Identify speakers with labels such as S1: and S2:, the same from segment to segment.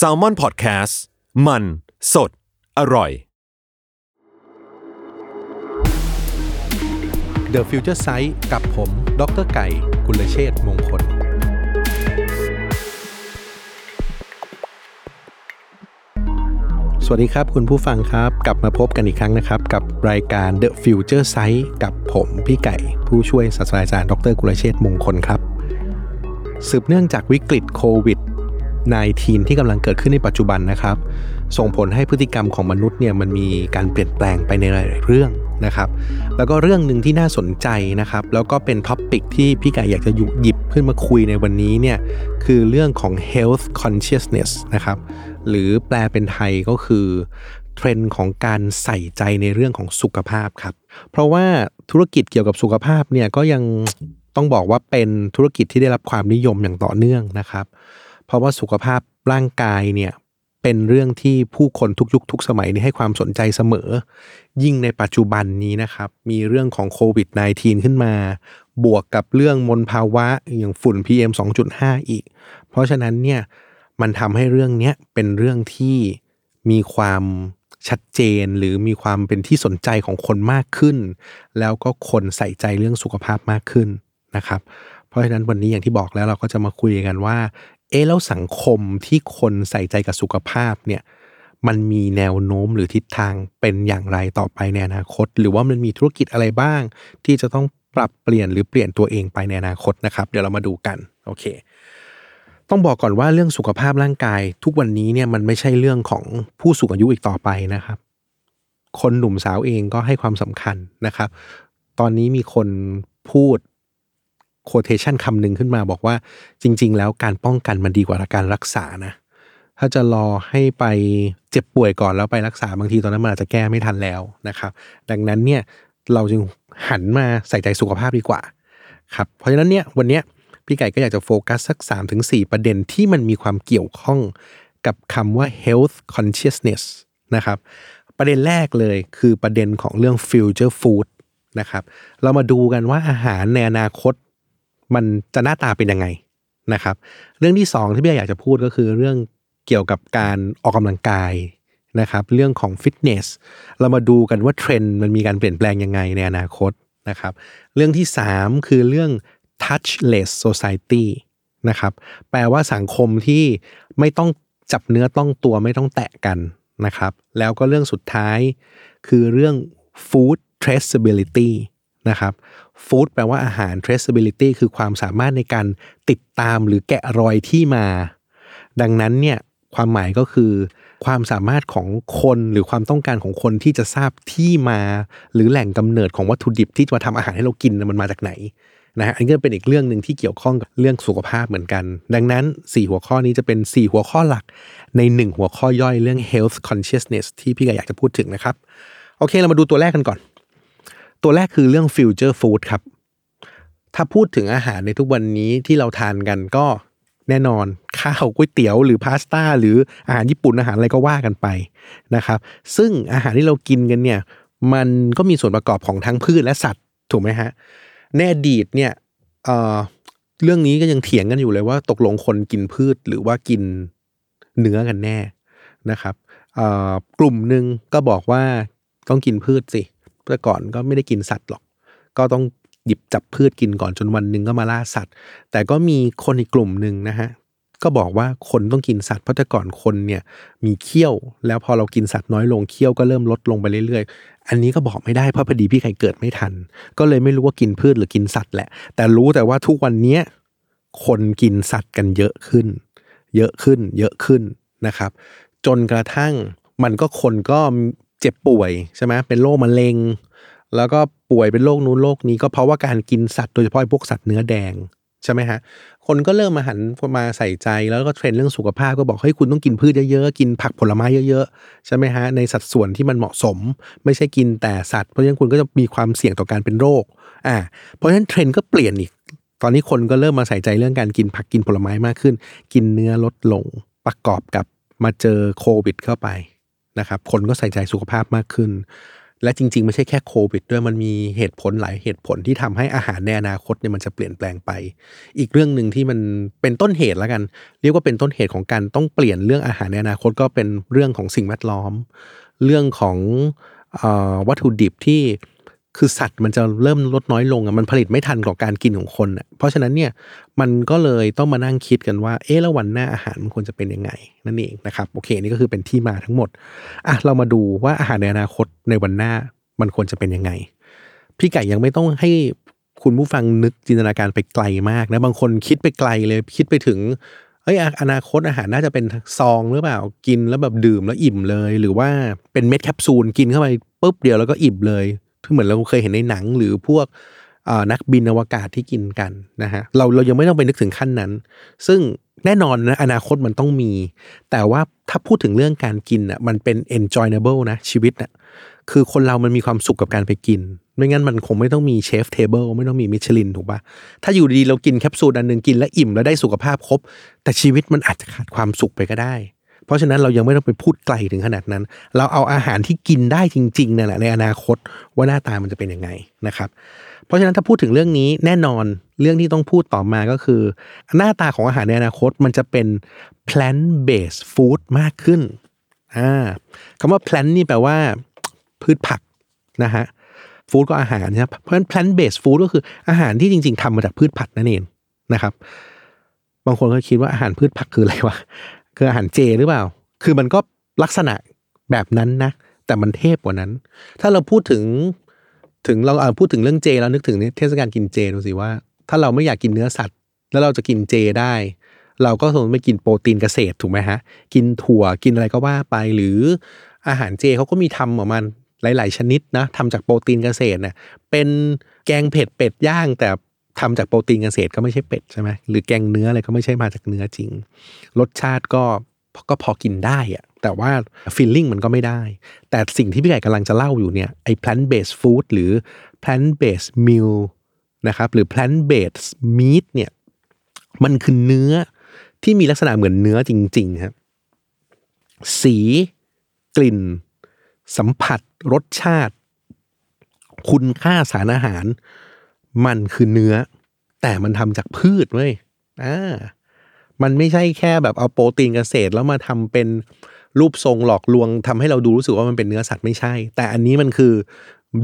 S1: s a l ม o n PODCAST มัน สด อร่อย
S2: The Future Sight กับผม ดรไก่ กุลเชษมงคล สวัสดีครับคุณผู้ฟังครับ กลับมาพบกันอีกครั้งนะครับ กับรายการ The Future Sight กับผมพี่ไก่ ผู้ช่วยศาสตราจารย์ ดรกุลเชษมงคลครับ สืบเนื่องจากวิกฤตโควิด -19 ที่กำลังเกิดขึ้นในปัจจุบันนะครับ ส่งผลให้พฤติกรรมของมนุษย์เนี่ยมันมีการเปลี่ยนแปลงไปในหลาย ๆ เรื่องนะครับ แล้วก็เรื่องหนึ่งที่น่าสนใจนะครับ แล้วก็เป็น topic ที่พี่ไก่อยากจะหยิบขึ้นมาคุยในวันนี้เนี่ยคือเรื่องของ health consciousness นะครับ หรือแปลเป็นไทยก็คือเทรนด์ของการใส่ใจในเรื่องของสุขภาพครับ เพราะว่าธุรกิจเกี่ยวกับสุขภาพเนี่ยก็ยังต้องบอกว่าเป็นธุรกิจที่ได้รับความนิยมอย่างต่อเนื่องนะครับ เพราะว่าสุขภาพร่างกายเนี่ยเป็นเรื่องที่ผู้คนทุกยุคทุกสมัยนี้ให้ความสนใจเสมอ ยิ่งในปัจจุบันนี้นะครับ มีเรื่องของโควิด -19 ขึ้นมา บวกกับเรื่องมลภาวะอย่างฝุ่น PM 2.5 อีก เพราะฉะนั้นเนี่ยมันทำให้เรื่องนี้เป็นเรื่องที่มีความชัดเจนหรือมีความเป็นที่สนใจของคนมากขึ้น แล้วก็คนใส่ใจเรื่องสุขภาพมากขึ้นนะครับ เพราะฉะนั้นวันนี้อย่างที่บอกแล้วเราก็จะมาคุยกันว่า เอ๊แล้วสังคมที่คนใส่ใจกับสุขภาพเนี่ยมันมีแนวโน้มหรือทิศทางเป็นอย่างไรต่อไปในอนาคต หรือว่ามันมีธุรกิจอะไรบ้าง ที่จะต้องปรับเปลี่ยนหรือเปลี่ยนตัวเองไปในอนาคตนะครับ เดี๋ยวเรามาดูกันโอเค ต้องบอกก่อนว่าเรื่องสุขภาพร่างกาย ทุกวันนี้เนี่ยมันไม่ใช่เรื่องของผู้สูงอายุอีกต่อไปนะครับ คนหนุ่มสาวเองก็ให้ความสำคัญนะครับ ตอนนี้มีคนพูด quotation คำหนึ่งขึ้นมาบอกว่าจริง ๆ แล้วการป้องกันมันดีกว่าการรักษานะ ถ้าจะรอให้ไปเจ็บป่วยก่อนแล้วไปรักษาบางทีตอนนั้นมันอาจจะแก้ไม่ทันแล้วนะครับ ดังนั้นเนี่ยเราจึงหันมาใส่ใจสุขภาพดีกว่าครับเพราะฉะนั้นเนี่ยวันเนี้ยพี่ไก่ก็อยากจะโฟกัสสัก 3-4 ประเด็นที่มันมีความเกี่ยวข้องกับคำว่า health consciousness นะครับประเด็นแรกเลยคือประเด็นของเรื่อง future food นะครับ เรามาดูกันว่าอาหารในอนาคต มันจะหน้าตาเป็นยังไงนะครับ เรื่องที่สองที่พี่อยากจะพูดก็คือเรื่องเกี่ยวกับการออกกำลังกายนะครับเรื่องของฟิตเนสเรามาดูกันว่าเทรนด์มันมีการเปลี่ยนแปลงยังไงในอนาคตนะครับ เรื่องที่สามคือเรื่อง touchless society นะครับแปลว่าสังคมที่ไม่ต้องจับเนื้อต้องตัวไม่ต้องแตะกันนะครับ แล้วก็เรื่องสุดท้ายคือเรื่อง food traceability นะครับ food แปลว่าอาหาร traceability คือความสามารถในการติดตามหรือแกะรอยที่มา ดังนั้นเนี่ยความหมายก็คือ ความสามารถของคนหรือความต้องการของคนที่จะทราบที่มา หรือแหล่งกำเนิดของวัตถุดิบที่จะมาทำอาหารให้เรากินมันมาจากไหนนะฮะอันนี้ก็เป็นอีกเรื่องหนึ่งที่เกี่ยวข้องกับเรื่องสุขภาพเหมือนกัน ดังนั้น 4 หัวข้อนี้จะเป็น 4 หัวข้อหลักใน 1 หัวข้อย่อยเรื่อง health consciousness ที่พี่กอยากจะพูดถึงนะครับ โอเคเรามาดูตัวแรกกันก่อน ตัวแรกคือเรื่อง future food ครับ ถ้าพูดถึงอาหารในทุกวันนี้ที่เราทานกันก็แน่นอนข้าวก๋วยเตี๋ยวหรือพาสต้าหรืออาหารญี่ปุ่นอาหารอะไรก็ว่ากันไปนะครับ ซึ่งอาหารที่เรากินกันเนี่ยมันก็มีส่วนประกอบของทั้งพืชและสัตว์ถูกไหมฮะในอดีตเนี่ยเเรื่องนี้ก็ยังเถียงกันอยู่เลยว่าตกลงคนกินพืชหรือว่ากินเนื้อกันแน่นะครับกลุ่มหนึ่งก็บอกว่าต้องกินพืชสิ แต่ก่อนก็ไม่ได้กินสัตว์หรอก ก็ต้องหยิบจับพืชกินก่อนจนวันหนึ่งก็มาล่าสัตว์ แต่ก็มีคนอีกกลุ่มหนึ่งนะฮะก็บอกว่าคนต้องกินสัตว์เพราะแต่ก่อนคนเนี่ยมีเขี้ยว แล้วพอเรากินสัตว์น้อยลงเขี้ยวก็เริ่มลดลงไปเรื่อยๆ อันนี้ก็บอกไม่ได้เพราะพอดีพี่ไข่เกิดไม่ทัน ก็เลยไม่รู้ว่ากินพืชหรือกินสัตว์แหละ แต่รู้แต่ว่าทุกวันเนี้ยคนกินสัตว์กันเยอะขึ้น เยอะขึ้น เยอะขึ้นนะครับ จนกระทั่งมันก็คนก็ เจ็บป่วยใช่ไหมเป็นโรคมะเร็ง แล้วก็ป่วยเป็นโรคนู้นโรคนี้ก็เพราะว่าการกินสัตว์โดยเฉพาะพวกสัตว์เนื้อแดงใช่ไหมฮะ คนก็เริ่มมาหันมาใส่ใจแล้วก็เทรนเรื่องสุขภาพก็บอกเฮ้ยคุณต้องกินพืชเยอะๆ กินผักผลไม้เยอะๆ ใช่ไหมฮะ ในสัดส่วนที่มันเหมาะสม ไม่ใช่กินแต่สัตว์ เพราะฉะนั้นคุณก็จะมีความเสี่ยงต่อการเป็นโรค อ่า เพราะฉะนั้นเทรนก็เปลี่ยนอีก ตอนนี้คนก็เริ่มมาใส่ใจเรื่องการกินผักกินผลไม้มากขึ้น กินเนื้อลดลง ประกอบกับมาเจอโควิด เข้าไป นะครับ คนก็ใส่ใจสุขภาพมากขึ้น และจริง ๆ ไม่ใช่แค่โควิด ด้วยมันมีเหตุผลหลายเหตุผลที่ทำให้อาหารในอนาคตเนี่ยมันจะเปลี่ยนแปลงไป อีกเรื่องหนึ่งที่มันเป็นต้นเหตุแล้วกัน เรียกว่าเป็นต้นเหตุของการต้องเปลี่ยนเรื่องอาหารในอนาคตก็เป็นเรื่องของสิ่งแวดล้อม เรื่องของออวัตถุดิบที่ คือสัตว์มันจะเริ่มลดน้อยลงอะมันผลิตไม่ทันกับการกินของคนอะเพราะฉะนั้นเนี่ยมันก็เลยต้องมานั่งคิดกันว่า เอ๊ะแล้ววันหน้าอาหารมันควรจะเป็นยังไง นั่นเองนะครับโอเคนี่ก็คือเป็นที่มาทั้งหมดอะเรามาดูว่าอาหารในอนาคตในวันหน้ามันควรจะเป็นยังไง พี่ไก่ยังไม่ต้องให้คุณผู้ฟังนึกจินตนาการไปไกลมากนะบางคนคิดไปไกลเลยคิดไปถึงเอ้ยอนาคตอาหารน่าจะเป็นซองหรือเปล่ากินแล้วแบบดื่มแล้วอิ่มเลย หรือว่าเป็นเม็ดแคปซูลกินเข้าไปปุ๊บเดียวแล้วก็อิ่มเลย เหมือนเราเคยเห็นในหนังหรือพวกนักบินอวกาศที่กินกันนะฮะเราเรายังไม่ต้องไปนึกถึงขั้นนั้น ซึ่งแน่นอนนะอนาคตมันต้องมี แต่ว่าถ้าพูดถึงเรื่องการกินอะมันเป็น enjoyable นะชีวิตอะคือคนเรามันมีความสุขกับการไปกิน ไม่งั้นมันคงไม่ต้องมี chef table ไม่ต้องมีมิชลินถูกปะถ้าอยู่ดีเรากินแคปซูลอันหนึ่งกินแล้วอิ่มแล้วได้สุขภาพครบ แต่ชีวิตมันอาจจะขาดความสุขไปก็ได้ เพราะฉะนั้นเรายังไม่ต้องไปพูดไกลถึงขนาดนั้น เราเอาอาหารที่กินได้จริงๆนั่นแหละในอนาคตว่าหน้าตามันจะเป็นยังไงนะครับ เพราะฉะนั้นถ้าพูดถึงเรื่องนี้แน่นอนเรื่องที่ต้องพูดต่อมาก็คือ หน้าตาของอาหารในอนาคตมันจะเป็น plant based food มากขึ้นอ่าคำว่า plant นี่แปลว่าพืชผักนะฮะฟู้ดก็อาหารนะครับเพราะฉะนั้น plant based food ก็คืออาหารที่จริง ๆทำมาจากพืชผักนั่นเองนะครับ บางคนก็คิดว่าอาหารพืชผักคืออะไรวะ คืออาหารเจหรือเปล่า คือมันก็ลักษณะแบบนั้นนะ แต่มันเทพกว่านั้น ถ้าเราพูดถึงถึงเราพูดถึงเรื่องเจแล้วนึกถึงเทศกาลกินเจดูสิว่า ถ้าเราไม่อยากกินเนื้อสัตว์ แล้วเราจะกินเจได้ เราก็สมมติไม่กินโปรตีนเกษตรถูกไหมฮะ กินถั่วกินอะไรก็ว่าไปหรืออาหารเจเขาก็มีทำออกมาหลาย ๆ ชนิดนะทำจากโปรตีนเกษตรเนี่ยเป็นแกงเผ็ดเป็ดย่างแต่ ทำจากโปรตีนเกษตรก็ไม่ใช่เป็ดใช่ไหมหรือแกงเนื้ออะไรก็ไม่ใช่มาจากเนื้อจริง รสชาติก็ก็พอกินได้อะแต่ว่าฟีลลิ่งมันก็ไม่ได้ แต่สิ่งที่พี่ไก่กำลังจะเล่าอยู่เนี่ยไอ้ plant based food หรือ plant based meal นะครับหรือ plant based meat เนี่ยมันคือเนื้อที่มีลักษณะเหมือนเนื้อจริงๆครับสี กลิ่น สัมผัส รสชาติ คุณค่าสารอาหาร มันคือเนื้อ แต่มันทำจากพืชเว้ยอ่ามันไม่ใช่แค่แบบเอาโปรตีนเกษตรแล้วมาทำเป็นรูปทรงหลอกลวงทำให้เราดูรู้สึกว่ามันเป็นเนื้อสัตว์ไม่ใช่ แต่อันนี้มันคือ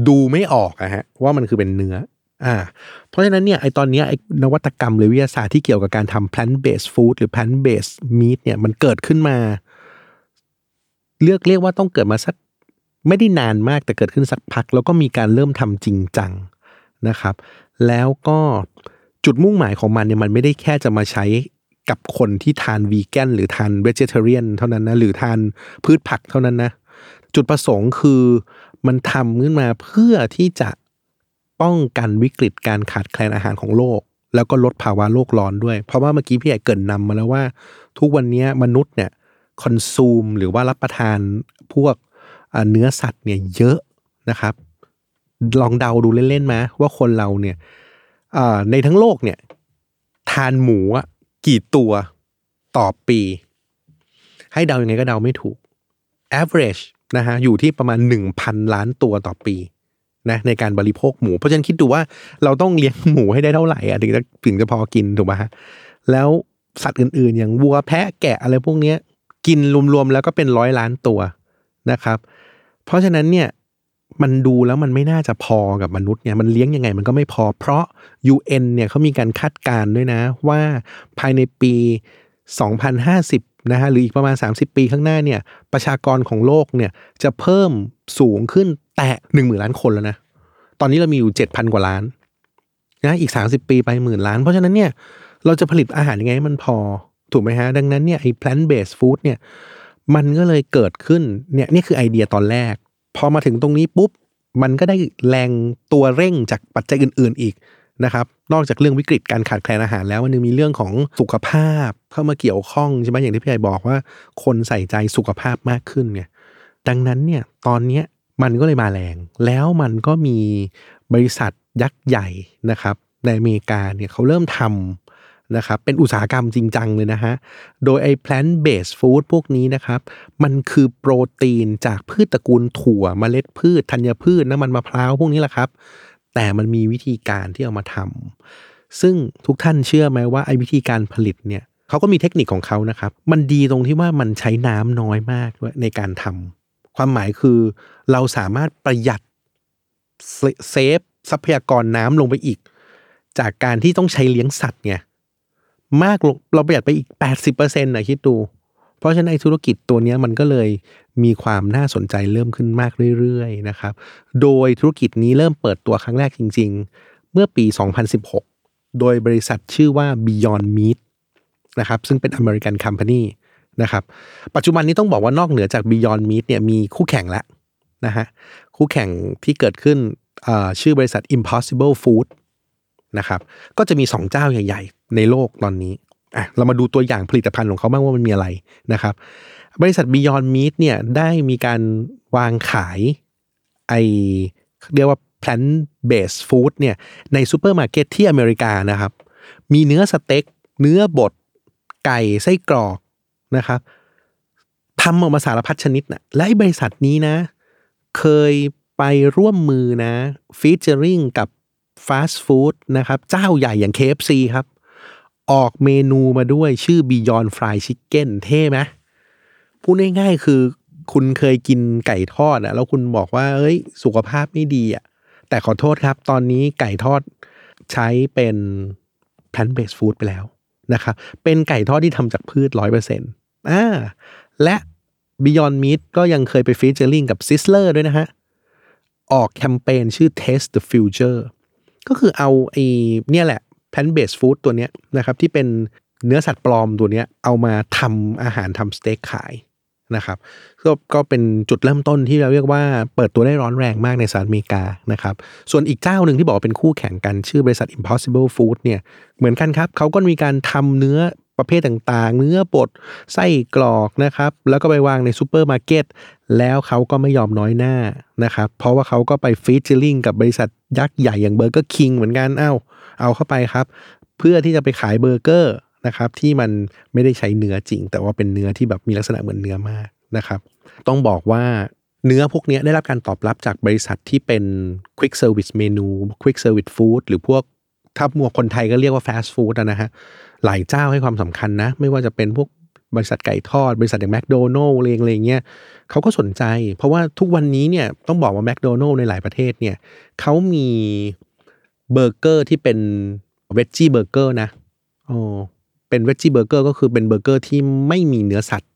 S2: ดูไม่ออกอะฮะว่ามันคือเป็นเนื้ออ่าเพราะฉะนั้นเนี่ยไอตอนนี้ไอนวัตกรรมหรือวิทยาศาสตร์ที่เกี่ยวกับการทำ plant based food หรือ plant based meat เนี่ยมันเกิดขึ้นมา เลือกเรียกว่าต้องเกิดมาสักไม่ได้นานมากแต่เกิดขึ้นสักพัก แล้วก็มีการเริ่มทำจริงจัง นะครับ แล้วก็จุดมุ่งหมายของมันเนี่ยมันไม่ได้แค่จะมาใช้กับคนที่ทานวีแกนหรือทานเวจิเทเรียนเท่านั้นนะหรือทานพืชผักเท่านั้นนะ จุดประสงค์คือมันทำขึ้นมาเพื่อที่จะป้องกันวิกฤตการขาดแคลนอาหารของโลก แล้วก็ลดภาวะโลกร้อนด้วย เพราะว่าเมื่อกี้พี่ใหญ่เกินนำมาแล้วว่า ทุกวันนี้มนุษย์เนี่ยคอนซูมหรือว่ารับประทานพวกเนื้อสัตว์เนี่ยเยอะนะครับ ลองเดาดูเล่นๆมาว่าคนเราเนี่ยในทั้งโลกเนี่ย ทานหมูกี่ตัวต่อปี ให้เดายังไงก็เดาไม่ถูก average นะฮะอยู่ที่ประมาณ 1,000 ล้านตัวต่อปีนะในการบริโภคหมู เพราะฉะนั้นคิดดูว่าเราต้องเลี้ยงหมูให้ได้เท่าไหร่อะถึงจะถึงจะพอกินถูกไหมฮะแล้วสัตว์อื่นๆ อย่างวัวแพะแกะอะไรพวกนี้กินรวมๆแล้วก็เป็นร้อยล้านตัวนะครับ เพราะฉะนั้นเนี่ย มันดูแล้วมันไม่น่าจะพอกับมนุษย์เนี่ยมันเลี้ยงยังไงมันก็ไม่พอ เพราะ UN เนี่ยเขามีการคาดการณ์ด้วยนะ ว่าภายในปี 2050 นะฮะหรืออีกประมาณ 30 ปีข้างหน้าเนี่ยประชากรของโลกเนี่ยจะเพิ่มสูงขึ้นแตะหนึ่งหมื่นล้านคนแล้วนะ ตอนนี้เรามีอยู่ 7,000 กว่าล้านนะอีก 30 ปีไปหมื่นล้าน เพราะฉะนั้นเนี่ยเราจะผลิตอาหารยังไงให้มันพอถูกไหมฮะ ดังนั้นเนี่ยไอ้ plant based food เนี่ยมันก็เลยเกิดขึ้นเนี่ยนี่คือไอเดียตอนแรก พอมาถึงตรงนี้ปุ๊บ มันก็ได้แรงตัวเร่งจากปัจจัยอื่น ๆ อีกนะครับ นอกจากเรื่องวิกฤตการขาดแคลนอาหารแล้วมันยังมีเรื่องของสุขภาพเข้ามาเกี่ยวข้องใช่ไหมอย่างที่พี่ใหญ่บอกว่า คนใส่ใจสุขภาพมากขึ้นเนี่ยดังนั้นเนี่ยตอนเนี้ยมันก็เลยมาแรง แล้วมันก็มีบริษัทยักษ์ใหญ่นะครับในอเมริกาเนี่ยเขาเริ่มทำ นะครับเป็นอุตสาหกรรมจริงจังเลยนะฮะ โดยไอ้ plant based food พวกนี้นะครับ มันคือโปรตีนจากพืชตระกูลถั่วเมล็ดพืชธัญพืชน้ำมันมะพร้าวพวกนี้แหละครับ แต่มันมีวิธีการที่เอามาทำซึ่งทุกท่านเชื่อไหมว่าไอ้วิธีการผลิตเนี่ยเขาก็มีเทคนิคของเขานะครับ มันดีตรงที่ว่ามันใช้น้ำน้อยมากด้วยในการทำความหมายคือเราสามารถประหยัดเซฟทรัพยากรน้ำลงไปอีก จากการที่ต้องใช้เลี้ยงสัตว์ไง มากลงเราประหยัดไปอีก 80%นะคิดดู เพราะฉะนั้นธุรกิจตัวนี้มันก็เลยมีความน่าสนใจเริ่มขึ้นมากเรื่อยๆนะครับ โดยธุรกิจนี้เริ่มเปิดตัวครั้งแรกจริง ๆ เมื่อปี 2016 โดยบริษัทชื่อว่า Beyond Meat นะครับซึ่งเป็น American Company นะครับปัจจุบันนี้ต้องบอกว่านอกเหนือจาก Beyond Meat เนี่ยมีคู่แข่งแล้วนะฮะคู่แข่งที่เกิดขึ้นชื่อบริษัท Impossible Food นะครับ ก็จะมี 2 เจ้าใหญ่ ๆ ในโลกตอนนี้อะเรามาดูตัวอย่างผลิตภัณฑ์ของเขาบ้างว่ามันมีอะไรนะครับ บริษัท Beyond Meat เนี่ยได้มีการวางขายไอเรียกว่า plant based food เนี่ยในซูเปอร์มาร์เก็ตที่อเมริกานะครับ มีเนื้อสเต็ก เนื้อบด ไก่ ไส้กรอกนะครับทำออกมาสารพัดชนิดนะและบริษัทนี้นะ เคยไปร่วมมือนะ featuring กับ ฟาสต์ฟู้ดนะครับเจ้าใหญ่อย่าง KFC ครับ ออกเมนูมาด้วยชื่อ Beyond Fried Chicken เท่ไหมพูดง่ายๆคือคุณเคยกินไก่ทอดอะแล้วคุณบอกว่า เอ้ย สุขภาพไม่ดีอะแต่ขอโทษครับ ตอนนี้ไก่ทอดใช้เป็น plant based food ไปแล้วนะครับ เป็นไก่ทอดที่ทำจากพืชร้อยเปอร์เซ็นต์อ่า และ Beyond Meat ก็ยังเคยไปฟีเจอริงกับ Sizzler ด้วยนะฮะ ออกแคมเปญชื่อ Taste the Future ก็คือเอาไอ้เนี่ยแหละแพนเบสฟู้ดตัวเนี้ยนะครับที่เป็นเนื้อสัตว์ปลอมตัวเนี้ยเอามาทำอาหารทำสเต็กขายนะครับก็ก็เป็นจุดเริ่มต้นที่เราเรียกว่าเปิดตัวได้ร้อนแรงมากในสหรัฐอเมริกานะครับส่วนอีกเจ้าหนึ่งที่บอกเป็นคู่แข่งกันชื่อบริษัท Impossible Food เนี่ยเหมือนกันครับเขาก็มีการทำเนื้อ ประเภทต่างๆ เนื้อบดไส้กรอกนะครับ แล้วก็ไปวางในซูเปอร์มาร์เก็ตแล้วเขาก็ไม่ยอมน้อยหน้านะครับ เพราะว่าเขาก็ไป featuring กับบริษัทยักษ์ใหญ่อย่าง Burger King เหมือนกันเอ้าเอาเข้าไปครับ เพื่อที่จะไปขายเบอร์เกอร์นะครับที่มันไม่ได้ใช้เนื้อจริง แต่ว่าเป็นเนื้อที่แบบมีลักษณะเหมือนเนื้อมากนะครับ ต้องบอกว่าเนื้อพวกนี้ได้รับการตอบรับจากบริษัทที่เป็น Quick Service เมนู Quick Service Food หรือพวกถ้ามัวคนไทยก็เรียกว่า Fast Food นะฮะ หลายเจ้าให้ความสำคัญนะ ไม่ว่าจะเป็นพวกบริษัทไก่ทอด บริษัทอย่างแมคโดนัลล์อะไรอย่างเงี้ยเขาก็สนใจ เพราะว่าทุกวันนี้เนี่ยต้องบอกว่าแมคโดนัลล์ในหลายประเทศเนี่ยเขามีเบอร์เกอร์ที่เป็น veggie burger นะอ๋อเป็น veggie burger ก็คือเป็นเบอร์เกอร์ที่ไม่มีเนื้อสัตว์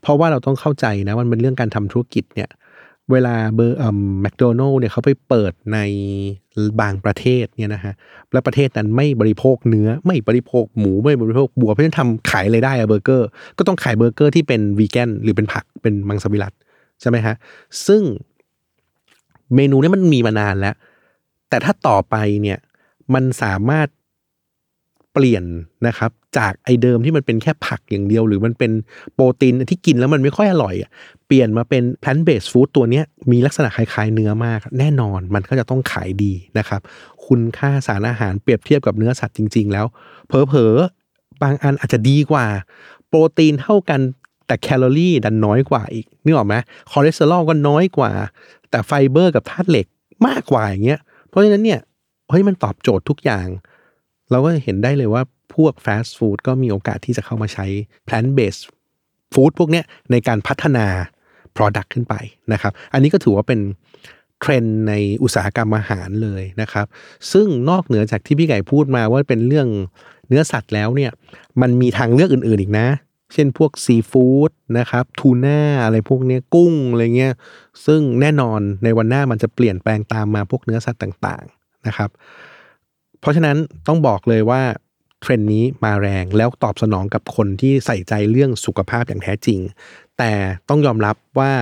S2: เพราะว่าเราต้องเข้าใจนะมันเป็นเรื่องการทำธุรกิจเนี่ย เวลาเบอร์แมคโดนัลล์เนี่ยเขาไปเปิดในบางประเทศเนี่ยนะฮะและประเทศนั้นไม่บริโภคเนื้อไม่บริโภคหมูไม่บริโภควัวเพราะฉะนั้นทำขายอะไรได้อะเบอร์เกอร์ ก็ต้องขายเบอร์เกอร์ที่เป็นวีแกนหรือเป็นผักเป็นมังสวิรัติใช่ไหมฮะซึ่งเมนูนี้มันมีมานานแล้ว แต่ถ้าต่อไปเนี่ยมันสามารถ เปลี่ยนนะครับ จากไอเดิมที่มันเป็นแค่ผักอย่างเดียว หรือมันเป็นโปรตีนที่กินแล้วมันไม่ค่อยอร่อยอะเปลี่ยนมาเป็น plant based food ตัวนี้มีลักษณะคล้ายๆเนื้อมาก แน่นอนมันก็จะต้องขายดีนะครับ คุณค่าสารอาหารเปรียบเทียบกับเนื้อสัตว์จริง ๆ แล้วเผลอๆบางอันอาจจะดีกว่า โปรตีนเท่ากันแต่แคลอรี่ดันน้อยกว่าอีกนึกออกไหมคอเลสเตอรอลก็น้อยกว่า แต่ไฟเบอร์กับธาตุเหล็กมากกว่าอย่างเงี้ยเพราะฉะนั้นเนี่ยเฮ้ยมันตอบโจทย์ทุกอย่าง เราก็เห็นได้เลยว่าพวกฟาสต์ฟู้ดก็มีโอกาสที่จะเข้ามาใช้ plant based food พวกเนี้ยในการพัฒนา product ขึ้นไปนะครับ อันนี้ก็ถือว่าเป็นเทรนด์ในอุตสาหกรรมอาหารเลยนะครับ ซึ่งนอกเหนือจากที่พี่ไก่พูดมาว่าเป็นเรื่องเนื้อสัตว์แล้วเนี่ย มันมีทางเลือกอื่นๆอีกนะ เช่นพวกซีฟู้ดนะครับ ทูน่าอะไรพวกนี้กุ้งอะไรเงี้ย ซึ่งแน่นอนในวันหน้ามันจะเปลี่ยนแปลงตามมาพวกเนื้อสัตว์ต่างๆนะครับ ราะฉะนั้นต้องบอกเลยว่าเทรนด์นี้มาแรงแล้วตอบสนองกับคนที่ใส่ใจเรื่องสุขภาพอย่างแท้จริง แต่ต้องยอมรับว่า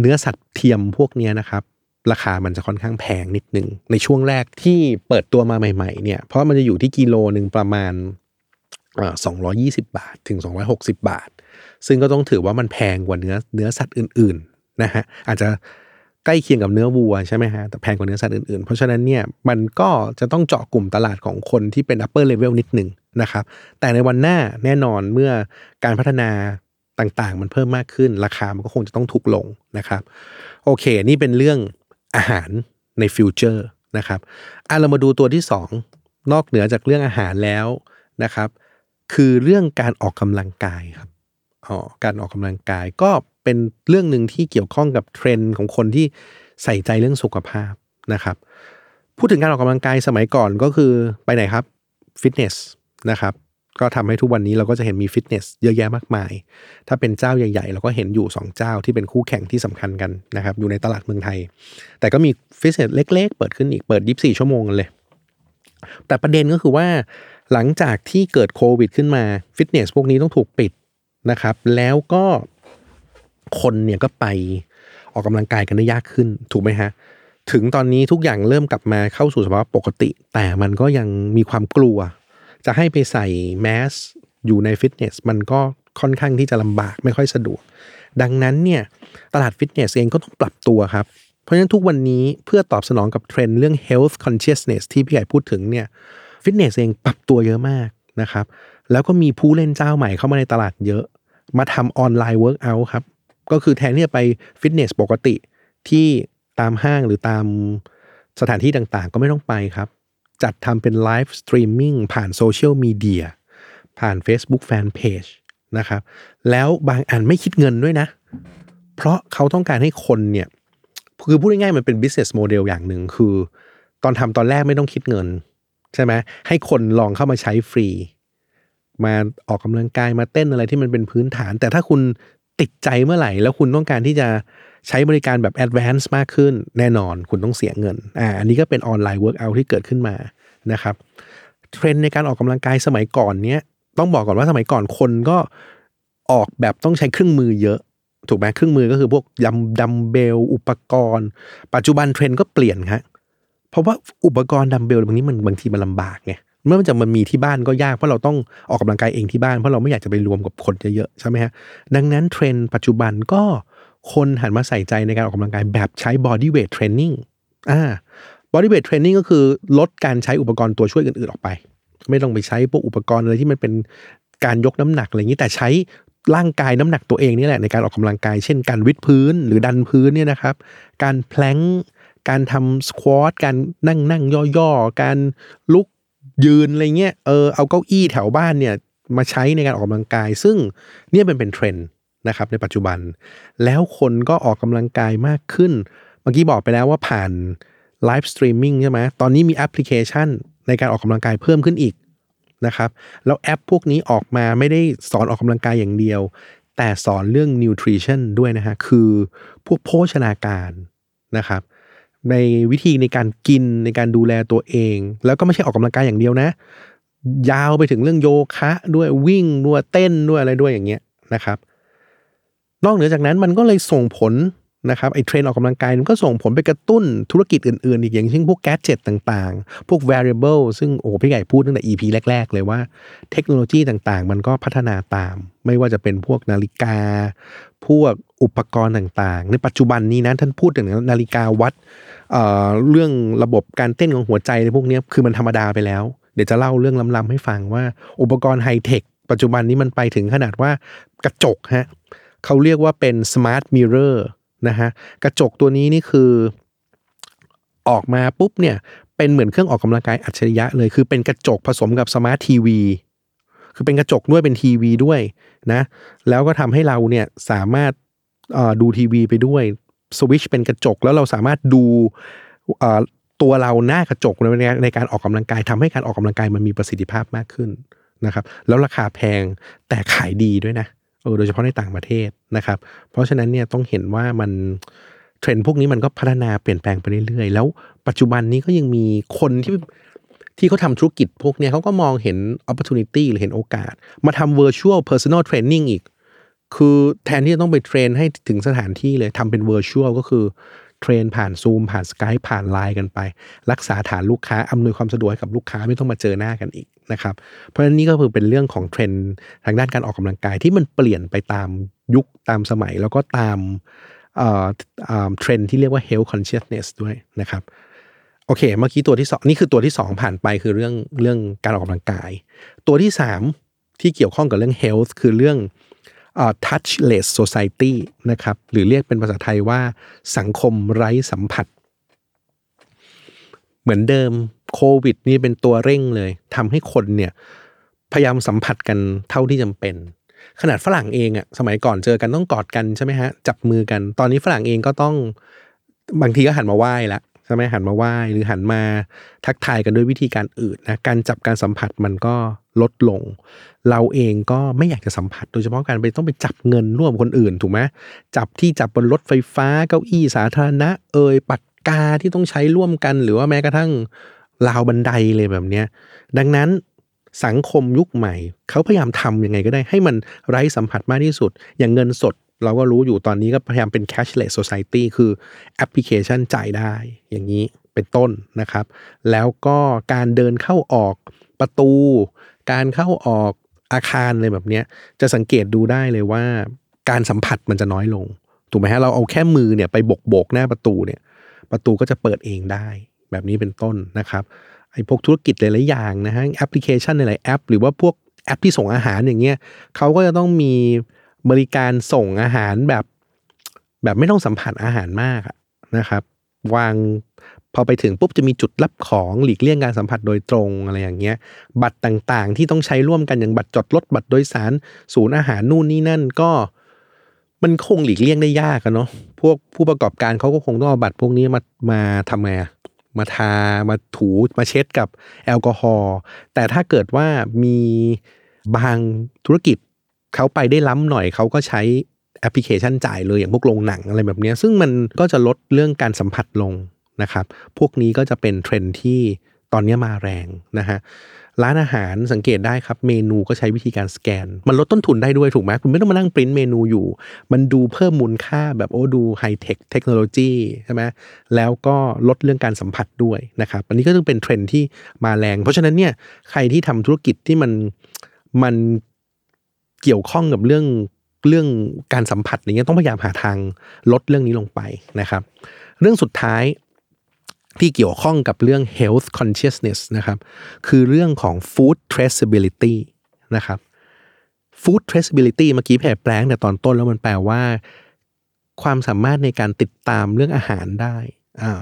S2: เนื้อสัตว์เทียมพวกนี้นะครับ ราคามันจะค่อนข้างแพงนิดนึง ในช่วงแรกที่เปิดตัวมาใหม่ๆเนี่ยเพราะมันจะอยู่ที่กิโลหนึ่งประมาณสองร้อยี่สิบาทถึง 260 บาท ซึ่งก็ต้องถือว่ามันแพงกว่าเนื้อเนื้อสัตว์อื่นๆนะฮะอาจจะ ใกล้เคียงกับเนื้อวัวใช่ไหมฮะแต่แพงกว่าเนื้อสัตว์อื่นๆ เพราะฉะนั้นเนี่ยมันก็จะต้องเจาะกลุ่มตลาดของคนที่เป็น upper level นิดหนึ่งนะครับ แต่ในวันหน้าแน่นอนเมื่อการพัฒนาต่างๆ มันเพิ่มมากขึ้น ราคามันก็คงจะต้องถูกลงนะครับ โอเค นี่เป็นเรื่องอาหารใน future นะครับอะเรามาดูตัวที่ 2 นอกเหนือจากเรื่องอาหารแล้วนะครับ คือเรื่องการออกกำลังกายครับอ๋อการออกกำลังกายก็ เป็นเรื่องหนึ่งที่เกี่ยวข้องกับเทรนด์ของคนที่ใส่ใจเรื่องสุขภาพนะครับ พูดถึงการออกกำลังกายสมัยก่อนก็คือไปไหนครับฟิตเนสนะครับก็ทำให้ทุกวันนี้เราก็จะเห็นมีฟิตเนสเยอะแยะมากมาย ถ้าเป็นเจ้าใหญ่ๆ เราก็เห็นอยู่ 2 เจ้าที่เป็นคู่แข่งที่สำคัญกันนะครับ อยู่ในตลาดเมืองไทย แต่ก็มีฟิตเนสเล็ก ๆ เปิดขึ้นอีกเปิด 24 ชั่วโมงเลย แต่ประเด็นก็คือว่า หลังจากที่เกิดโควิดขึ้นมาฟิตเนสพวกนี้ต้องถูกปิดนะครับ แล้วก็ คนเนี่ยก็ไปออกกำลังกายกันได้ยากขึ้น ถูกไหมฮะ ถึงตอนนี้ทุกอย่างเริ่มกลับมาเข้าสู่สภาวะปกติ แต่มันก็ยังมีความกลัว จะให้ไปใส่แมสก์อยู่ในฟิตเนสมันก็ค่อนข้างที่จะลำบากไม่ค่อยสะดวก ดังนั้นเนี่ยตลาดฟิตเนสเองก็ต้องปรับตัวครับ เพราะฉะนั้นทุกวันนี้เพื่อตอบสนองกับเทรนด์เรื่อง health consciousness ที่พี่ไก่พูดถึงเนี่ยฟิตเนสเองปรับตัวเยอะมากนะครับ แล้วก็มีผู้เล่นเจ้าใหม่เข้ามาในตลาดเยอะ มาทำ online workout ครับ ก็คือแทนที่จะไปฟิตเนสปกติที่ตามห้างหรือตามสถานที่ต่างๆ ก็ไม่ต้องไปครับ จัดทำเป็น live streaming ผ่านโซเชียลมีเดียผ่าน Facebook Fanpage นะครับ แล้วบางอันไม่คิดเงินด้วยนะ เพราะเขาต้องการให้คนเนี่ย คือพูดง่ายๆมันเป็น business model อย่างหนึ่งคือ ตอนทำตอนแรกไม่ต้องคิดเงิน ใช่ไหมให้คนลองเข้ามาใช้ฟรี มาออกกำลังกายมาเต้นอะไรที่มันเป็นพื้นฐาน แต่ถ้าคุณ ติดใจเมื่อไหร่ แล้วคุณต้องการที่จะใช้บริการแบบ advance มากขึ้นแน่นอนคุณต้องเสียเงินอ่าอันนี้ก็เป็น online workout ที่เกิดขึ้นมานะครับเทรนด์ในการออกกำลังกายสมัยก่อนเนี้ยต้องบอกก่อนว่าสมัยก่อนคนก็ออกแบบต้องใช้เครื่องมือเยอะถูกไหมเครื่องมือก็คือพวกยกดัมเบล อุปกรณ์ ปัจจุบันเทรนด์ก็เปลี่ยนครับเพราะว่าอุปกรณ์ดัมเบลบางทีมันบางทีมันลำบากไง เมื่อมันจะมันมีที่บ้านก็ยากเพราะเราต้องออกกำลังกายเองที่บ้านเพราะเราไม่อยากจะไปรวมกับคนเยอะๆใช่ไหมฮะดังนั้นเทรนด์ปัจจุบันก็คนหันมาใส่ใจในการออกกำลังกายแบบใช้ body weight training อ่า body weight training ก็คือลดการใช้อุปกรณ์ตัวช่วยอื่นๆออกไป ไม่ต้องไปใช้พวกอุปกรณ์อะไรที่มันเป็นการยกน้ำหนักอะไรอย่างนี้แต่ใช้ร่างกายน้ำหนักตัวเองนี่แหละในการออกกำลังกาย เช่นการวิดพื้นหรือดันพื้นเนี่ยนะครับ การแพลงการทำสควอตการนั่งนั่งย่อๆ การลุก ยืนอะไรเงี้ยเออเอาเก้าอี้แถวบ้านเนี่ยมาใช้ในการออกกำลังกาย ซึ่งเนี่ยเป็นเป็นเทรนด์นะครับในปัจจุบัน แล้วคนก็ออกกำลังกายมากขึ้น เมื่อกี้บอกไปแล้วว่าผ่าน live streaming ใช่ไหมตอนนี้มีแอปพลิเคชันในการออกกำลังกายเพิ่มขึ้นอีกนะครับแล้วแอปพวกนี้ออกมาไม่ได้สอนออกกำลังกายอย่างเดียว แต่สอนเรื่อง nutrition ด้วยนะฮะคือพวกโภชนาการนะครับ ในวิธีในการกินในการดูแลตัวเอง แล้วก็ไม่ใช่ออกกำลังกายอย่างเดียวนะ ยาวไปถึงเรื่องโยคะด้วยวิ่งด้วยเต้นด้วยอะไรด้วยอย่างเงี้ยนะครับ นอกเหนือจากนั้นมันก็เลยส่งผล นะครับไอ้เทรนออกกำลังกายมันก็ส่งผลไปกระตุ้นธุรกิจอื่นๆ อีกอย่างเช่นพวกแก๊สเจิตต่างๆ พวก variable ซึ่งโอ้พี่ใหญ่พูดตั้งแต่ EP แรก ๆ เลยว่าเทคโนโลยีต่างๆ มันก็พัฒนาตาม ไม่ว่าจะเป็นพวกนาฬิกา พวกอุปกรณ์ต่างๆ ในปัจจุบันนี้นะท่านพูดถึงนาฬิกาวัดเเรื่องระบบการเต้นของหัวใจในพวกนี้คือมันธรรมดาไปแล้ว เดี๋ยวจะเล่าเรื่องล้ำๆให้ฟังว่าอุปกรณ์ไฮเทคปัจจุบันนี้มันไปถึงขนาดว่ากระจกฮะเขาเรียกว่าเป็น smart mirror นะฮะกระจกตัวนี้นี่คือออกมาปุ๊บเนี่ยเป็นเหมือนเครื่องออกกำลังกายอัจฉริยะเลย คือเป็นกระจกผสมกับสมาร์ททีวี คือเป็นกระจกด้วยเป็นทีวีด้วยนะ แล้วก็ทำให้เราเนี่ยสามารถดูทีวีไปด้วยสวิชเป็นกระจกแล้วเราสามารถดูตัวเราหน้ากระจกในในการออกกำลังกายทำให้การออกกำลังกายมันมีประสิทธิภาพมากขึ้นนะครับ แล้วราคาแพงแต่ขายดีด้วยนะ โดยเฉพาะในต่างประเทศนะครับ เพราะฉะนั้นเนี่ยต้องเห็นว่ามันเทรนด์พวกนี้มันก็พัฒนาเปลี่ยนแปลงไปเรื่อยๆ แล้วปัจจุบันนี้ก็ยังมีคนที่ที่เขาทำธุรกิจพวกนี้เขาก็มองเห็น opportunity หรือเห็นโอกาส มาทำ virtual personal training อีก คือแทนที่จะต้องไปเทรนให้ถึงสถานที่เลยทำเป็น virtual ก็คือ เทรนผ่านซูมผ่าน Skype ผ่านไลน์กันไป รักษาฐานลูกค้าอำนวยความสะดวกกับลูกค้าไม่ต้องมาเจอหน้ากันอีกนะครับเพราะฉะนั้นนี่ก็คือเป็นเรื่องของเทรนด์ทางด้านการออกกำลังกายที่มันเปลี่ยนไปตามยุคตามสมัย แล้วก็ตามเทรนด์ที่เรียกว่า health consciousness ด้วยนะครับโอเค เมื่อกี้ตัวที่สองนี่คือตัวที่สองผ่านไปคือเรื่องเรื่องการออกกำลังกาย ตัวที่สามที่เกี่ยวข้องกับเรื่อง health คือเรื่อง touchless society นะครับหรือเรียกเป็นภาษาไทยว่าสังคมไร้สัมผัส เหมือนเดิมโควิดนี่เป็นตัวเร่งเลยทำให้คนเนี่ยพยายามสัมผัสกันเท่าที่จำเป็น ขนาดฝรั่งเองอะสมัยก่อนเจอกันต้องกอดกันใช่ไหมฮะจับมือกัน ตอนนี้ฝรั่งเองก็ต้องบางทีก็หันมาไหว้ละใช่ไหมหันมาไหว้หรือหันมาทักทายกันด้วยวิธีการอื่นนะการจับการสัมผัสมันก็ ลดลง เราเองก็ไม่อยากจะสัมผัส โดยเฉพาะการไปต้องไปจับเงินร่วมคนอื่นถูกไหมจับที่จับบนรถไฟฟ้าเก้าอี้สาธารณะ เอ่ยปากกาที่ต้องใช้ร่วมกัน หรือว่าแม้กระทั่งราวบันไดเลยแบบเนี้ยดังนั้นสังคมยุคใหม่ เขาพยายามทำยังไงก็ได้ให้มันไร้สัมผัสมากที่สุด อย่างเงินสดเราก็รู้อยู่ตอนนี้ก็พยายามเป็น cashless society คือแอปพลิเคชันจ่ายได้ อย่างนี้เป็นต้นนะครับ แล้วก็การเดินเข้าออกประตู การเข้าออกอาคารอะไรแบบเนี้ยจะสังเกตดูได้เลยว่า การสัมผัสมันจะน้อยลง ถูกไหมฮะเราเอาแค่มือเนี่ยไปบกโบกหน้าประตูเนี่ยประตูก็จะเปิดเองได้ แบบนี้เป็นต้นนะครับไอ้พวกธุรกิจหลายๆอย่างนะฮะแอปพลิเคชันหลายๆแอป หรือว่าพวกแอปที่ส่งอาหารอย่างเงี้ยเขาก็จะต้องมีบริการส่งอาหารแบบ แบบไม่ต้องสัมผัสอาหารมากนะครับ วาง พอไปถึงปุ๊บจะมีจุดรับของหลีกเลี่ยงการสัมผัสโดยตรงอะไรอย่างเงี้ย บัตรต่างๆ ที่ต้องใช้ร่วมกันอย่างบัตรจอดรถบัตรโดยสาร ศูนย์อาหารนู่นนี่นั่นก็มันคงหลีกเลี่ยงได้ยากอะเนาะพวกผู้ประกอบการเขาก็คงต้องเอาบัตรพวกนี้มามาทำไงมาทามาถูมาเช็ดกับแอลกอฮอล์แต่ถ้าเกิดว่ามีบางธุรกิจเขาไปได้ล้ำหน่อยเขาก็ใช้แอปพลิเคชันจ่ายเลยอย่างพวกโรงหนังอะไรแบบนี้ซึ่งมันก็จะลดเรื่องการสัมผัสลง นะครับ พวกนี้ก็จะเป็นเทรนด์ที่ตอนนี้มาแรงนะฮะร้านอาหารสังเกตได้ครับ เมนูก็ใช้วิธีการสแกน มันลดต้นทุนได้ด้วยถูกไหมคุณไม่ต้องมานั่งปริ้นเมนูอยู่ มันดูเพิ่มมูลค่าแบบโอ้ดูไฮเทคเทคโนโลยีใช่ไหมแล้วก็ลดเรื่องการสัมผัสด้วยนะครับ อันนี้ก็ต้องเป็นเทรนที่มาแรง เพราะฉะนั้นเนี่ยใครที่ทำธุรกิจที่มันมันเกี่ยวข้องกับเรื่องเรื่องการสัมผัสอย่างเงี้ยต้องพยายามหาทางลดเรื่องนี้ลงไปนะครับ เรื่องสุดท้าย ที่เกี่ยวข้องกับเรื่อง health consciousness นะครับ คือเรื่องของ food traceability นะครับ food traceability เมื่อกี้แผ่แปลงแต่ตอนต้นแล้วมันแปลว่า ความสามารถในการติดตามเรื่องอาหารได้อ่า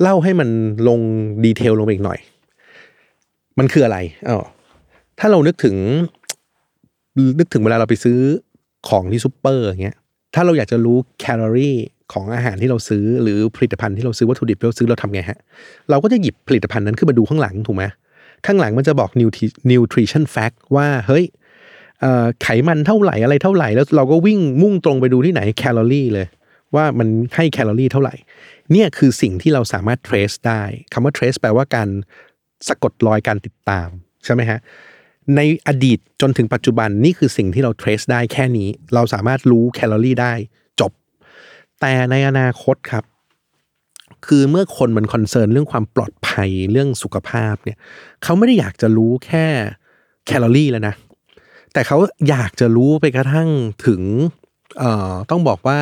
S2: เล่าให้มันลง detail ลงไปอีกหน่อย มันคืออะไรอ๋อถ้าเรานึกถึง นึกถึงเวลาเราไปซื้อของที่ซูเปอร์อย่างเงี้ย ถ้าเราอยากจะรู้แคลอรี่ของอาหารที่เราซื้อหรือผลิตภัณฑ์ที่เราซื้อวัตถุดิบที่เราซื้อเราทำไงฮะ เราก็จะหยิบผลิตภัณฑ์นั้นขึ้นมาดูข้างหลังถูกไหมข้างหลังมันจะบอก nutrition fact ว่าเฮ้ยไขมันเท่าไหร่อะไรเท่าไหร่แล้วเราก็วิ่งมุ่งตรงไปดูที่ไหนแคลอรี่เลย ว่ามันให้แคลอรี่เท่าไหร่ เนี่ยคือสิ่งที่เราสามารถ trace ได้คำว่า trace แปลว่าการสะกดรอยการติดตามใช่ไหมฮะ ในอดีตจนถึงปัจจุบันนี่คือสิ่งที่เรา trace ได้แค่นี้ เราสามารถรู้แคลอรี่ได้จบ แต่ในอนาคตครับ คือเมื่อคนมัน concern เรื่องความปลอดภัยเรื่องสุขภาพเนี่ยเขาไม่ได้อยากจะรู้แค่แคลอรี่แล้วนะ แต่เขาอยากจะรู้ไปกระทั่งถึงเอ่อต้องบอกว่า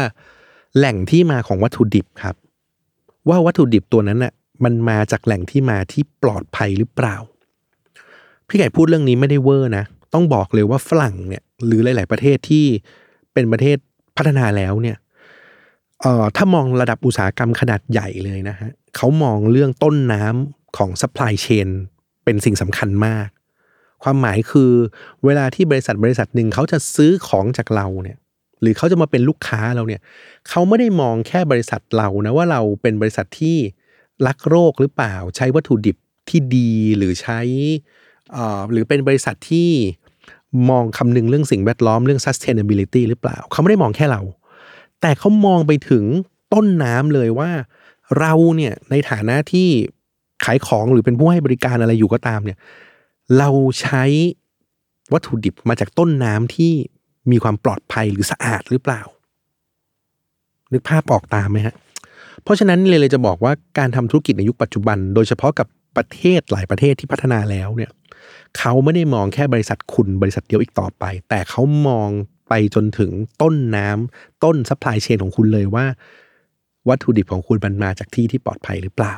S2: แหล่งที่มาของวัตถุดิบครับ ว่าวัตถุดิบตัวนั้นน่ะมันมาจากแหล่งที่มาที่ปลอดภัยหรือเปล่า พี่ไก่พูดเรื่องนี้ไม่ได้เวอร์นะ ต้องบอกเลยว่าฝรั่งเนี่ยหรือหลาย ๆ ประเทศที่เป็นประเทศพัฒนาแล้วเนี่ยเอ่อถ้ามองระดับอุตสาหกรรมขนาดใหญ่เลยนะฮะเขามองเรื่องต้นน้ำของ supply chain เป็นสิ่งสำคัญมาก ความหมายคือเวลาที่บริษัทบริษัทหนึ่งเขาจะซื้อของจากเราเนี่ยหรือเขาจะมาเป็นลูกค้าเราเนี่ยเขาไม่ได้มองแค่บริษัทเรานะว่าเราเป็นบริษัทที่รักโรคหรือเปล่า ใช้วัตถุดิบที่ดีหรือใช้ หรือเป็นบริษัทที่มองคำนึงเรื่องสิ่งแวดล้อมเรื่อง sustainability หรือเปล่า เขาไม่ได้มองแค่เรา แต่เขามองไปถึงต้นน้ำเลยว่า เราเนี่ยในฐานะที่ขายของหรือเป็นผู้ให้บริการอะไรอยู่ก็ตามเนี่ย เราใช้วัตถุดิบมาจากต้นน้ำที่มีความปลอดภัยหรือสะอาดหรือเปล่า นึกภาพออกตามไหมฮะ เพราะฉะนั้นเลยเลยจะบอกว่าการทำธุรกิจในยุคปัจจุบัน โดยเฉพาะกับ ประเทศหลายประเทศที่พัฒนาแล้วเนี่ยเขาไม่ได้มองแค่บริษัทคุณบริษัทเดียวอีกต่อไป แต่เขามองไปจนถึงต้นน้ำต้น supply chain ของคุณเลยว่า วัตถุดิบของคุณมันมาจากที่ที่ปลอดภัยหรือเปล่า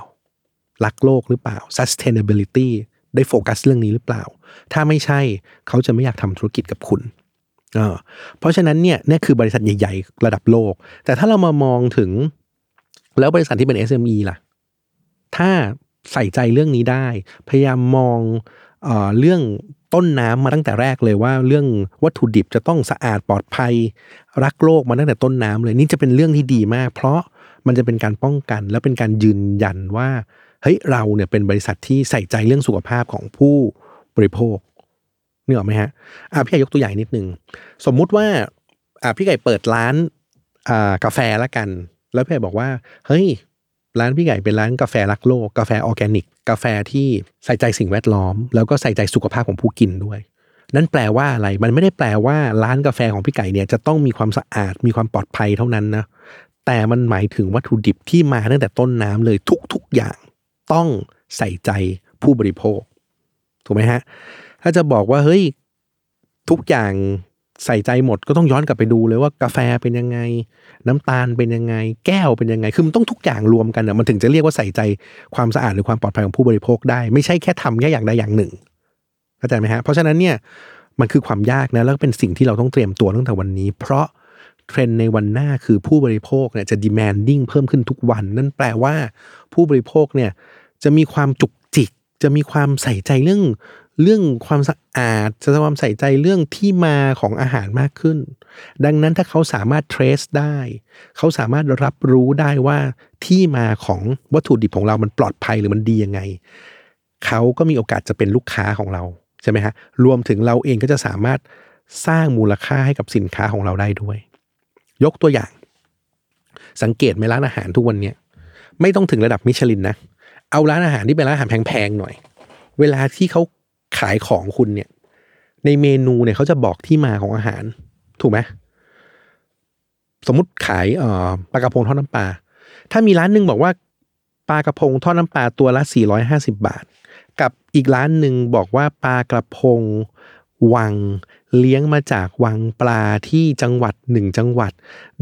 S2: รักโลกหรือเปล่า sustainability ได้โฟกัสเรื่องนี้หรือเปล่า ถ้าไม่ใช่เขาจะไม่อยากทำธุรกิจกับคุณเออเพราะฉะนั้นเนี่ยนี่คือบริษัทใหญ่ ๆ ระดับโลก แต่ถ้าเรามามองถึง แล้วบริษัทที่เป็น SME ล่ะ ถ้า ใส่ใจเรื่องนี้ได้ พยายามมองเออเรื่องต้นน้ำมาตั้งแต่แรกเลยว่า เรื่องวัตถุดิบจะต้องสะอาดปลอดภัย รักโลกมาตั้งแต่ต้นน้ำเลยนี่จะเป็นเรื่องที่ดีมาก เพราะมันจะเป็นการป้องกันและเป็นการยืนยันว่าเฮ้ยเราเนี่ยเป็นบริษัทที่ใส่ใจเรื่องสุขภาพของผู้บริโภคนึกออกไหมฮะอะพี่ไก่ยกตัวอย่างนิดนึงสมมุติว่าอะพี่ไก่เปิดร้านอ่ากาแฟละกัน แล้วพี่ไก่บอกว่า เฮ้ย ร้านพี่ไก่เป็นร้านกาแฟรักโลก กาแฟออร์แกนิก กาแฟที่ใส่ใจสิ่งแวดล้อม แล้วก็ใส่ใจสุขภาพของผู้กินด้วย นั่นแปลว่าอะไร มันไม่ได้แปลว่าร้านกาแฟของพี่ไก่เนี่ยจะต้องมีความสะอาด มีความปลอดภัยเท่านั้นนะ แต่มันหมายถึงวัตถุดิบที่มาตั้งแต่ต้นน้ำเลยทุกๆอย่าง ต้องใส่ใจผู้บริโภค ถูกไหมฮะ ถ้าจะบอกว่าเฮ้ยทุกอย่าง ใส่ใจหมดก็ต้องย้อนกลับไปดูเลยว่ากาแฟเป็นยังไง น้ำตาลเป็นยังไง แก้วเป็นยังไง คือมันต้องทุกอย่างรวมกันอะมันถึงจะเรียกว่าใส่ใจความสะอาดหรือความปลอดภัยของผู้บริโภคได้ ไม่ใช่แค่ทำแค่อย่างใดอย่างหนึ่งเข้าใจไหมฮะเพราะฉะนั้นเนี่ยมันคือความยากนะแล้วเป็นสิ่งที่เราต้องเตรียมตัวตั้งแต่วันนี้ เพราะเทรนในวันหน้าคือผู้บริโภคเนี่ยจะ demanding เพิ่มขึ้นทุกวัน นั่นแปลว่าผู้บริโภคเนี่ยจะมีความจุกจิก จะมีความใส่ใจเรื่อง เรื่องความสะอาดจะความใส่ใจเรื่องที่มาของอาหารมากขึ้น ดังนั้นถ้าเขาสามารถ trace ได้ เขาสามารถรับรู้ได้ว่าที่มาของวัตถุดิบของเรามันปลอดภัยหรือมันดียังไง เขาก็มีโอกาสจะเป็นลูกค้าของเราใช่ไหมฮะ รวมถึงเราเองก็จะสามารถสร้างมูลค่าให้กับสินค้าของเราได้ด้วย ยกตัวอย่าง สังเกตไหมร้านอาหารทุกวันเนี้ยไม่ต้องถึงระดับมิชลินนะ เอาร้านอาหารที่เป็นร้านอาหารแพงๆหน่อย เวลาที่เขา ขายของคุณเนี่ย ในเมนูเนี่ยเขาจะบอกที่มาของอาหาร ถูกไหมสมมติขายเอ่อปลากระพงทอดน้ำปลาถ้ามีร้านหนึ่งบอกว่าปลากระพงทอดน้ำปลาตัวละ 450 บาท กับอีกร้านหนึ่งบอกว่าปลากระพงวังเลี้ยงมาจากวังปลาที่จังหวัดหนึ่งจังหวัด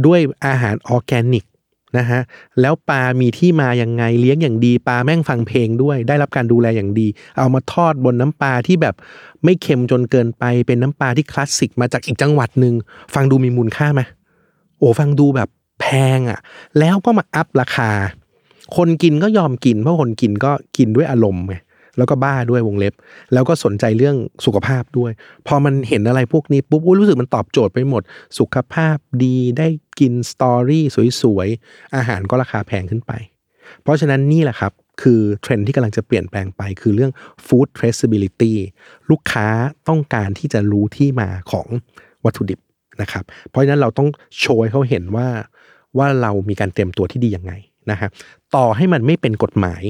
S2: ด้วยอาหารออร์แกนิก นะฮะแล้วปลามีที่มาอย่างไงเลี้ยงอย่างดีปลาแม่งฟังเพลงด้วย ได้รับการดูแลอย่างดี เอามาทอดบนน้ำปลาที่แบบไม่เค็มจนเกินไปเป็นน้ำปลาที่คลาสสิกมาจากอีกจังหวัดหนึ่งฟังดูมีมูลค่าไหมโอ้ฟังดูแบบแพงอะ่ะ แล้วก็มาอัพราคา คนกินก็ยอมกินเพราะคนกินก็กินด้วยอารมณ์ไง แล้วก็บ้าด้วยวงเล็บ แล้วก็สนใจเรื่องสุขภาพด้วย พอมันเห็นอะไรพวกนี้ปุ๊บรู้สึกมันตอบโจทย์ไปหมด สุขภาพดีได้กินสตอรี่สวยๆ อาหารก็ราคาแพงขึ้นไป เพราะฉะนั้นนี่แหละครับคือเทรนที่กำลังจะเปลี่ยนแปลงไปคือเรื่อง food traceability ลูกค้าต้องการที่จะรู้ที่มาของวัตถุดิบนะครับ เพราะฉะนั้นเราต้องโชว์ให้เขาเห็นว่าว่าเรามีการเตรียมตัวที่ดียังไงนะฮะต่อให้มันไม่เป็นกฎหมาย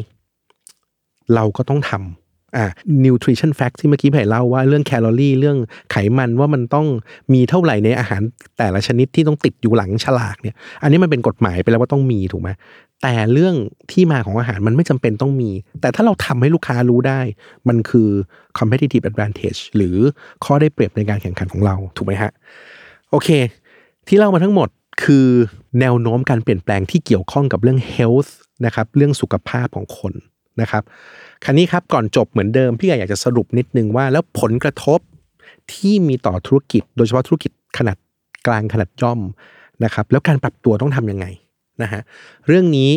S2: เราก็ต้องทำอ่า nutrition fact ที่เมื่อกี้พี่เล่าว่าเรื่องแคลอรี่เรื่องไขมันว่ามันต้องมีเท่าไหร่ในอาหารแต่ละชนิดที่ต้องติดอยู่หลังฉลากเนี่ย อันนี้มันเป็นกฎหมายไปแล้วว่าต้องมีถูกไหมแต่เรื่องที่มาของอาหารมันไม่จำเป็นต้องมี แต่ถ้าเราทำให้ลูกค้ารู้ได้ มันคือ competitive advantage หรือข้อได้เปรียบในการแข่งขันของเราถูกไหมฮะ โอเค ที่เล่ามาทั้งหมดคือแนวโน้มการเปลี่ยนแปลงที่เกี่ยวข้องกับเรื่อง health นะครับเรื่องสุขภาพของคน นะครับคราวนี้ครับก่อนจบเหมือนเดิมพี่อยากจะสรุปนิดนึงว่า แล้วผลกระทบที่มีต่อธุรกิจ โดยเฉพาะธุรกิจขนาดกลางขนาดย่อมนะครับ แล้วการปรับตัวต้องทํำยังไงนะฮะเรื่องนี้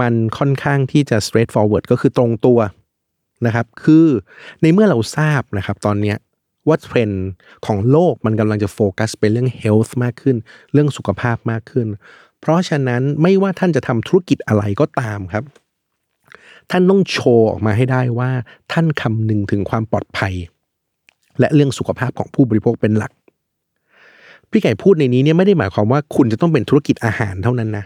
S2: มันค่อนข้างที่จะ straight forward ก็คือตรงตัวนะครับคือในเมื่อเราทราบนะครับตอนนี้ว่าเทรนด์ของโลกมันกำลังจะโฟกัสไปเรื่อง health มากขึ้น เรื่องสุขภาพมากขึ้น เพราะฉะนั้นไม่ว่าท่านจะทำธุรกิจอะไรก็ตามครับ ท่านต้องโชว์ออกมาให้ได้ว่า ท่านคำนึงถึงความปลอดภัย และเรื่องสุขภาพของผู้บริโภคเป็นหลัก พี่ไก่พูดในนี้เนี่ยไม่ได้หมายความว่าคุณจะต้องเป็นธุรกิจอาหารเท่านั้นนะ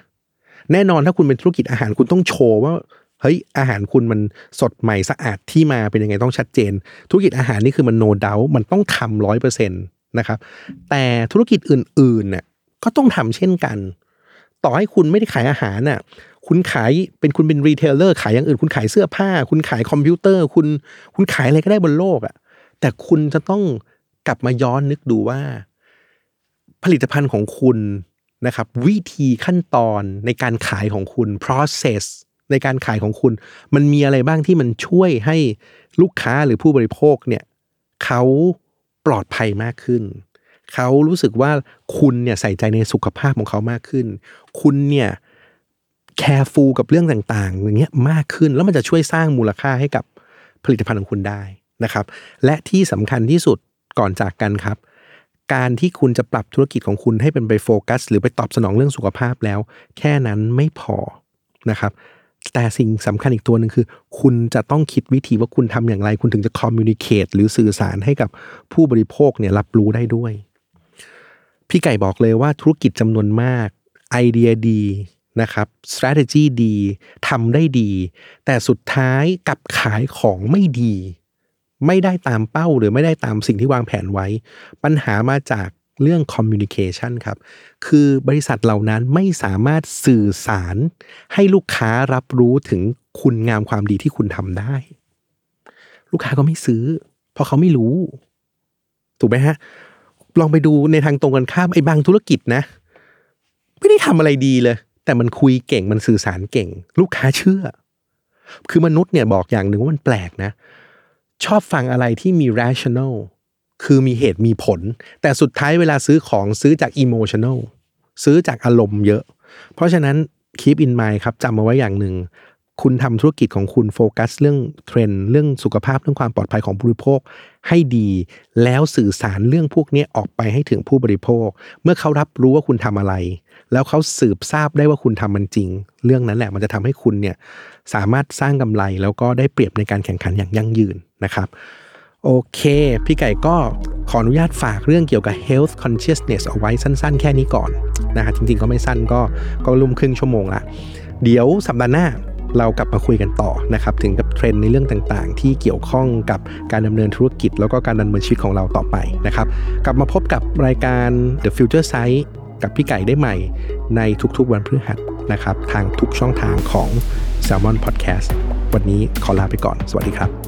S2: แน่นอนถ้าคุณเป็นธุรกิจอาหารคุณต้องโชว์ว่าเฮ้ยอาหารคุณมันสดใหม่สะอาดที่มาเป็นยังไงต้องชัดเจน ธุรกิจอาหารนี่คือมัน no doubt มันต้องทำร้อยเปอร์เซ็นต์นะครับ แต่ธุรกิจอื่นๆเนี่ยก็ต้องทำเช่นกัน ต่อให้คุณไม่ได้ขายอาหารน่ะคุณขายเป็นคุณเป็น retailer ขายอย่างอื่น คุณขายเสื้อผ้า คุณขายคอมพิวเตอร์ คุณคุณขายอะไรก็ได้บนโลกอะ่ะแต่คุณจะต้องกลับมาย้อนนึกดูว่า ผลิตภัณฑ์ของคุณนะครับ วิธีขั้นตอนในการขายของคุณ process ในการขายของคุณ มันมีอะไรบ้างที่มันช่วยให้ลูกค้าหรือผู้บริโภคเนี่ยเขาปลอดภัยมากขึ้น เขารู้สึกว่าคุณเนี่ยใส่ใจในสุขภาพของเขามากขึ้น คุณเนี่ยแคร์ฟูกับเรื่องต่างๆ อย่างเงี้ยมากขึ้นแล้วมันจะช่วยสร้างมูลค่าให้กับผลิตภัณฑ์ของคุณได้นะครับ และที่สำคัญที่สุดก่อนจากกันครับ การที่คุณจะปรับธุรกิจของคุณให้เป็นไปโฟกัส หรือไปตอบสนองเรื่องสุขภาพแล้ว แค่นั้นไม่พอนะครับ แต่สิ่งสำคัญอีกตัวหนึ่งคือ คุณจะต้องคิดวิธีว่าคุณทำอย่างไร คุณถึงจะคอมมิวนิเคตหรือสื่อสารให้กับผู้บริโภคเนี่ยรับรู้ได้ด้วย พี่ไก่บอกเลยว่าธุรกิจจำนวนมากไอเดียดีนะครับ strategy ดีทำได้ดี แต่สุดท้ายกับขายของไม่ดี ไม่ได้ตามเป้าหรือไม่ได้ตามสิ่งที่วางแผนไว้ ปัญหามาจากเรื่อง communication ครับ คือบริษัทเหล่านั้นไม่สามารถสื่อสาร ให้ลูกค้ารับรู้ถึงคุณงามความดีที่คุณทำได้ ลูกค้าก็ไม่ซื้อ เพราะเขาไม่รู้ ถูกไหมฮะ ลองไปดูในทางตรงกันข้ามไอ้บางธุรกิจนะ ไม่ได้ทำอะไรดีเลย แต่มันคุยเก่งมันสื่อสารเก่ง ลูกค้าเชื่อ คือมนุษย์เนี่ยบอกอย่างหนึ่งว่ามันแปลกนะ ชอบฟังอะไรที่มี rational คือมีเหตุมีผล แต่สุดท้ายเวลาซื้อของซื้อจาก emotional ซื้อจากอารมณ์เยอะ เพราะฉะนั้น keep in mind ครับจำเอาไว้อย่างหนึ่ง คุณทำธุรกิจของคุณโฟกัสเรื่องเทรนด์เรื่องสุขภาพเรื่องความปลอดภัยของผู้บริโภคให้ดี แล้วสื่อสารเรื่องพวกนี้ออกไปให้ถึงผู้บริโภค เมื่อเขารับรู้ว่าคุณทำอะไร แล้วเขาสืบทราบได้ว่าคุณทำมันจริง เรื่องนั้นแหละมันจะทำให้คุณเนี่ยสามารถสร้างกำไรแล้วก็ได้เปรียบในการแข่งขันอย่างยั่งยืนนะครับโอเค พี่ไก่ก็ขออนุญาตฝากเรื่องเกี่ยวกับ health consciousness เอาไว้สั้นๆ แค่นี้ก่อนนะฮะจริงๆก็ไม่สั้นก็ก็ลุ่มครึ่งชั่วโมงละเดี๋ยวสัปดาห์หน้า เรากลับมาคุยกันต่อนะครับถึงกับเทรนด์ในเรื่องต่างๆ ที่เกี่ยวข้องกับการดำเนินธุรกิจ แล้วก็การดำเนินชีวิตของเราต่อไปนะครับกลับมาพบกับรายการ The Future Site กับพี่ไก่ได้ใหม่ในทุกๆวันพฤหัสนะครับทางทุกช่องทางของ Salmon Podcast วันนี้ขอลาไปก่อน สวัสดีครับ